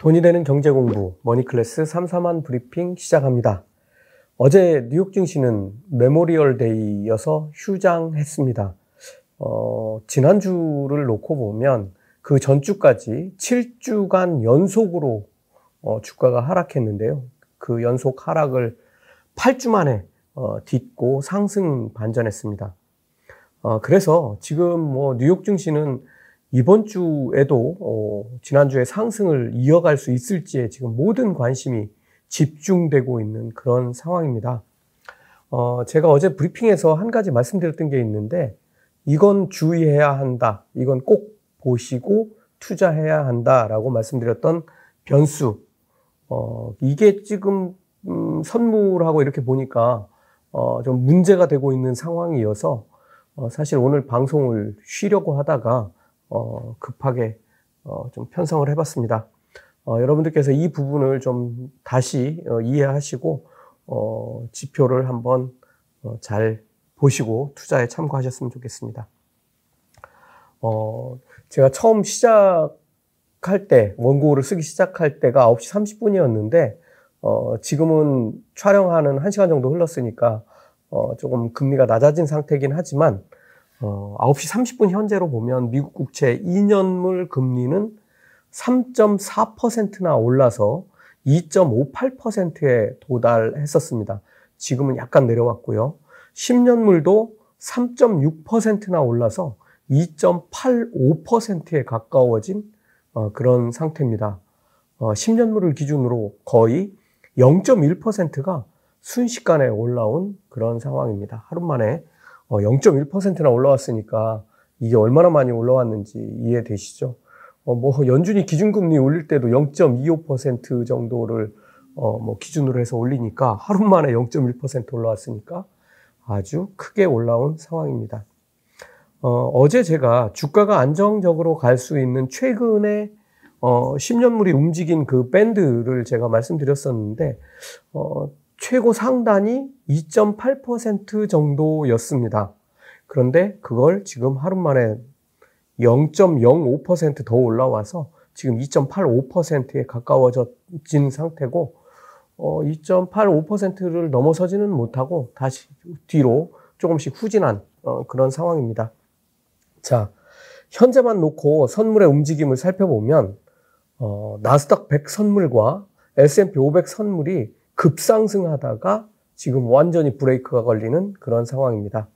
돈이 되는 경제 공부 머니클래스 3사만 브리핑 시작합니다. 어제 뉴욕 증시는 메모리얼 데이여서 휴장했습니다. 어, 지난주를 놓고 보면 그 전주까지 7주간 연속으로 어, 주가가 하락했는데요. 그 연속 하락을 8주 만에 어, 딛고 상승 반전했습니다. 어, 그래서 지금 뭐 뉴욕 증시는 이번 주에도 어, 지난주에 상승을 이어갈 수 있을지에 지금 모든 관심이 집중되고 있는 그런 상황입니다. 어, 제가 어제 브리핑에서 한 가지 말씀드렸던 게 있는데 이건 주의해야 한다. 이건 꼭 보시고 투자해야 한다라고 말씀드렸던 변수. 어, 이게 지금 음, 선물하고 이렇게 보니까 어, 좀 문제가 되고 있는 상황이어서 어, 사실 오늘 방송을 쉬려고 하다가 어, 급하게 어, 좀 편성을 해봤습니다. 어, 여러분들께서 이 부분을 좀 다시 어, 이해하시고 어, 지표를 한번 어, 잘 보시고 투자에 참고하셨으면 좋겠습니다. 어, 제가 처음 시작할 때, 원고를 쓰기 시작할 때가 9시 30분이었는데, 어, 지금은 촬영하는 1시간 정도 흘렀으니까, 어, 조금 금리가 낮아진 상태이긴 하지만, 어, 9시 30분 현재로 보면 미국 국채 2년물 금리는 3.4%나 올라서 2.58%에 도달했었습니다. 지금은 약간 내려왔고요. 10년물도 3.6%나 올라서 2.85%에 가까워진 어, 그런 상태입니다. 어, 10년물을 기준으로 거의 0.1%가 순식간에 올라온 그런 상황입니다. 하루 만에 0.1%나 어, 올라왔으니까 이게 얼마나 많이 올라왔는지 이해되시죠? 어, 뭐 연준이 기준금리 올릴 때도 0.25% 정도를 어, 뭐 기준으로 해서 올리니까 하루 만에 0.1% 올라왔으니까 아주 크게 올라온 상황입니다. 어, 어제 제가 주가가 안정적으로 갈 수 있는 최근에 어, 10년물이 움직인 그 밴드를 제가 말씀드렸었는데 어, 최고 상단이 2.8% 정도였습니다. 그런데 그걸 지금 하루 만에 0.05%더 올라와서 지금 2.85%에 가까워진 상태고 어, 2.85%를 넘어서지는 못하고 다시 뒤로 조금씩 후진한 어, 그런 상황입니다. 자, 현재만 놓고 선물의 움직임을 살펴보면 어, 나스닥 100 선물과 S&P 500 선물이 급상승하다가 지금 완전히 브레이크가 걸리는 그런 상황입니다.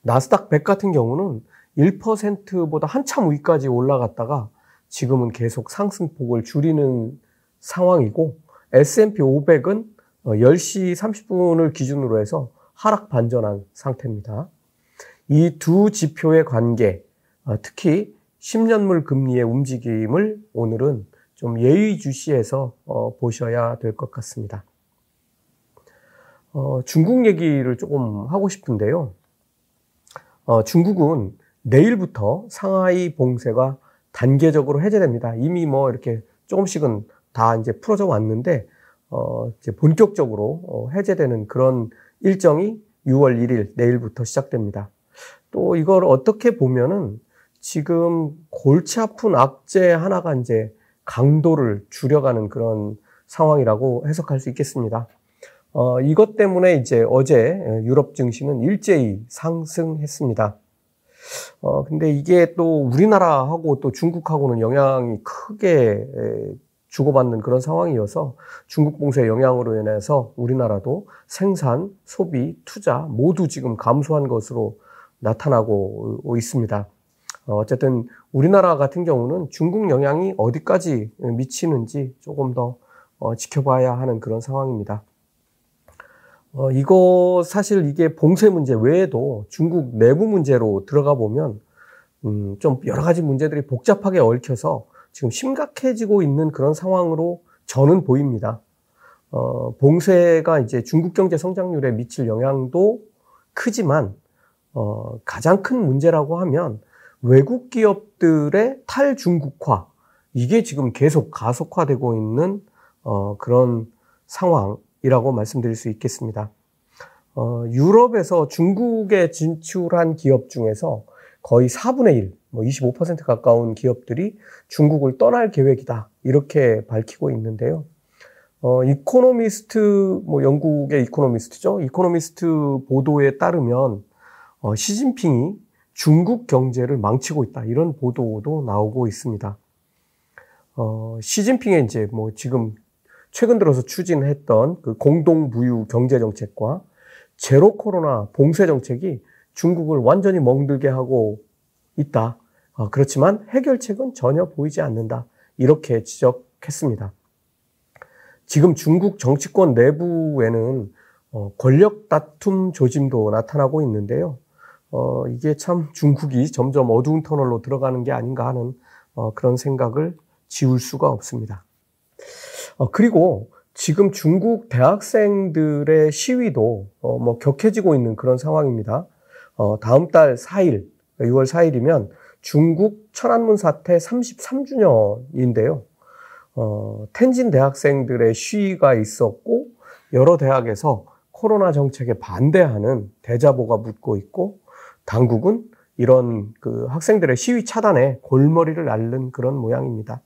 나스닥 100 같은 경우는 1%보다 한참 위까지 올라갔다가 지금은 계속 상승폭을 줄이는 상황이고 S&P 500은 10시 30분을 기준으로 해서 하락 반전한 상태입니다. 이 두 지표의 관계, 어, 특히 10년물 금리의 움직임을 오늘은 좀 예의주시해서 어, 보셔야 될 것 같습니다. 어, 중국 얘기를 조금 하고 싶은데요. 어, 중국은 내일부터 상하이 봉쇄가 단계적으로 해제됩니다. 이미 뭐 이렇게 조금씩은 다 이제 풀어져 왔는데, 어, 이제 본격적으로 어, 해제되는 그런 일정이 6월 1일 내일부터 시작됩니다. 또 이걸 어떻게 보면은 지금 골치 아픈 악재 하나가 이제 강도를 줄여가는 그런 상황이라고 해석할 수 있겠습니다. 어, 이것 때문에 이제 어제 유럽 증시는 일제히 상승했습니다. 어, 근데 이게 또 우리나라하고 또 중국하고는 영향이 크게 주고받는 그런 상황이어서 중국 봉쇄 영향으로 인해서 우리나라도 생산, 소비, 투자 모두 지금 감소한 것으로 나타나고 있습니다. 어, 어쨌든 우리나라 같은 경우는 중국 영향이 어디까지 미치는지 조금 더 어, 지켜봐야 하는 그런 상황입니다. 어, 이거 사실 이게 봉쇄 문제 외에도 중국 내부 문제로 들어가 보면 음, 좀 여러 가지 문제들이 복잡하게 얽혀서 지금 심각해지고 있는 그런 상황으로 저는 보입니다. 어, 봉쇄가 이제 중국 경제 성장률에 미칠 영향도 크지만 어, 가장 큰 문제라고 하면 외국 기업들의 탈중국화 이게 지금 계속 가속화되고 있는 어, 그런 상황. 이라고 말씀드릴 수 있겠습니다. 어, 유럽에서 중국에 진출한 기업 중에서 거의 4분의 1, 뭐 25% 가까운 기업들이 중국을 떠날 계획이다. 이렇게 밝히고 있는데요. 어, 이코노미스트, 뭐 영국의 이코노미스트죠. 이코노미스트 보도에 따르면 어, 시진핑이 중국 경제를 망치고 있다. 이런 보도도 나오고 있습니다. 어, 시진핑의 이제 뭐 지금 최근 들어서 추진했던 그 공동부유 경제 정책과 제로 코로나 봉쇄 정책이 중국을 완전히 멍들게 하고 있다. 어, 그렇지만 해결책은 전혀 보이지 않는다. 이렇게 지적했습니다. 지금 중국 정치권 내부에는 어, 권력 다툼 조짐도 나타나고 있는데요. 어, 이게 참 중국이 점점 어두운 터널로 들어가는 게 아닌가 하는 어, 그런 생각을 지울 수가 없습니다. 어, 그리고 지금 중국 대학생들의 시위도 어, 뭐 격해지고 있는 그런 상황입니다. 어, 다음 달 4일, 6월 4일이면 중국 천안문 사태 33주년인데요. 어, 텐진 대학생들의 시위가 있었고 여러 대학에서 코로나 정책에 반대하는 대자보가 묻고 있고 당국은 이런 그 학생들의 시위 차단에 골머리를 앓는 그런 모양입니다.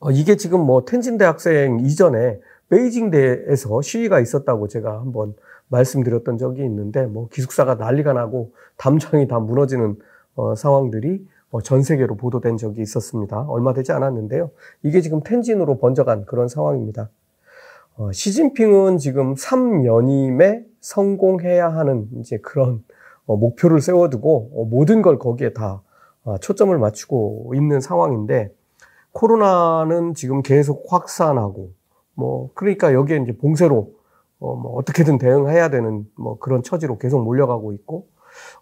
어, 이게 지금 뭐 텐진 대학생 이전에 베이징 대에서 시위가 있었다고 제가 한번 말씀드렸던 적이 있는데 뭐 기숙사가 난리가 나고 담장이 다 무너지는 어, 상황들이 어, 전 세계로 보도된 적이 있었습니다. 얼마 되지 않았는데요. 이게 지금 텐진으로 번져간 그런 상황입니다. 어, 시진핑은 지금 3연임에 성공해야 하는 이제 그런 어, 목표를 세워두고 어, 모든 걸 거기에 다 어, 초점을 맞추고 있는 상황인데 코로나는 지금 계속 확산하고 뭐 그러니까 여기에 이제 봉쇄로 어, 뭐 어떻게든 대응해야 되는 뭐 그런 처지로 계속 몰려가고 있고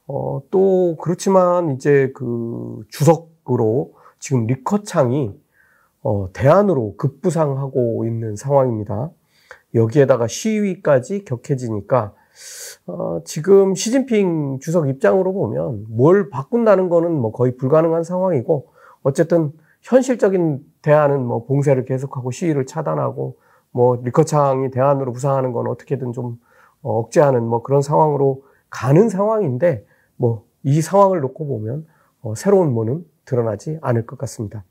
어, 또 그렇지만 이제 그 주석으로 지금 리커창이 어, 대안으로 급부상하고 있는 상황입니다. 여기에다가 시위까지 격해지니까 어, 지금 시진핑 주석 입장으로 보면 뭘 바꾼다는 거는 뭐 거의 불가능한 상황이고 어쨌든 현실적인 대안은 뭐 봉쇄를 계속하고 시위를 차단하고 뭐 리커창이 대안으로 부상하는 건 어떻게든 좀 어, 억제하는 뭐 그런 상황으로 가는 상황인데 뭐 이 상황을 놓고 보면 어, 새로운 뭐는 드러나지 않을 것 같습니다.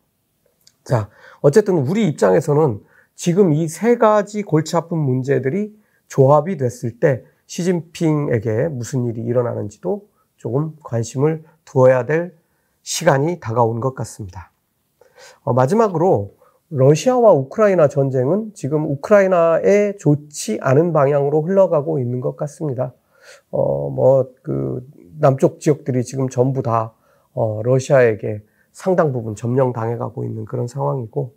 자, 어쨌든 우리 입장에서는 지금 이 세 가지 골치 아픈 문제들이 조합이 됐을 때 시진핑에게 무슨 일이 일어나는지도 조금 관심을 두어야 될 시간이 다가온 것 같습니다. 어, 마지막으로 러시아와 우크라이나 전쟁은 지금 우크라이나에 좋지 않은 방향으로 흘러가고 있는 것 같습니다. 어, 뭐, 그, 남쪽 지역들이 지금 전부 다, 어, 러시아에게 상당 부분 점령당해가고 있는 그런 상황이고,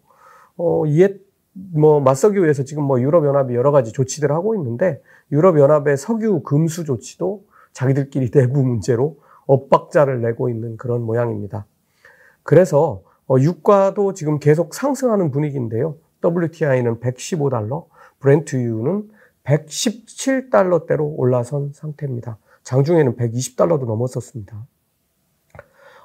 어, 이에, 뭐, 맞서기 위해서 지금 뭐 유럽연합이 여러 가지 조치들을 하고 있는데, 유럽연합의 석유 금수 조치도 자기들끼리 내부 문제로 엇박자를 내고 있는 그런 모양입니다. 그래서, 어, 유가도 지금 계속 상승하는 분위기인데요. WTI는 115달러, 브렌트유는 117달러대로 올라선 상태입니다. 장중에는 120달러도 넘었었습니다.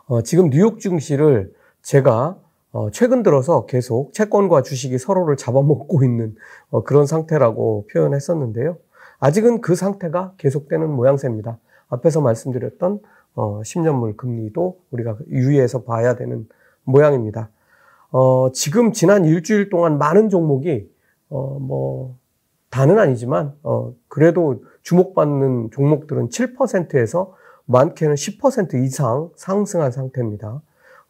어, 지금 뉴욕 증시를 제가 어, 최근 들어서 계속 채권과 주식이 서로를 잡아먹고 있는 어, 그런 상태라고 표현했었는데요. 아직은 그 상태가 계속되는 모양새입니다. 앞에서 말씀드렸던 어, 10년물 금리도 우리가 유의해서 봐야 되는 모양입니다. 어, 지금 지난 일주일 동안 많은 종목이 어, 뭐 다는 아니지만 어, 그래도 주목받는 종목들은 7%에서 많게는 10% 이상 상승한 상태입니다.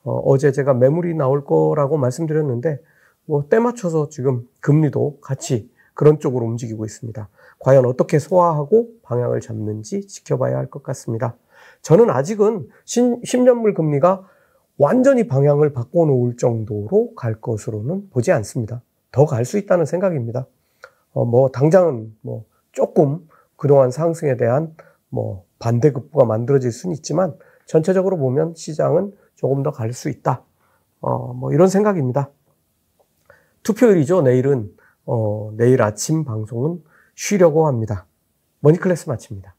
어, 제 제가 매물이 나올 거라고 말씀드렸는데 뭐 때 맞춰서 지금 금리도 같이 그런 쪽으로 움직이고 있습니다. 과연 어떻게 소화하고 방향을 잡는지 지켜봐야 할 것 같습니다. 저는 아직은 10년물 금리가 완전히 방향을 바꿔놓을 정도로 갈 것으로는 보지 않습니다. 더 갈 수 있다는 생각입니다. 어, 뭐, 당장은 뭐, 조금 그동안 상승에 대한 뭐, 반대급부가 만들어질 수는 있지만, 전체적으로 보면 시장은 조금 더 갈 수 있다. 어, 뭐, 이런 생각입니다. 투표일이죠. 내일은, 어, 내일 아침 방송은 쉬려고 합니다. 머니클래스 마칩니다.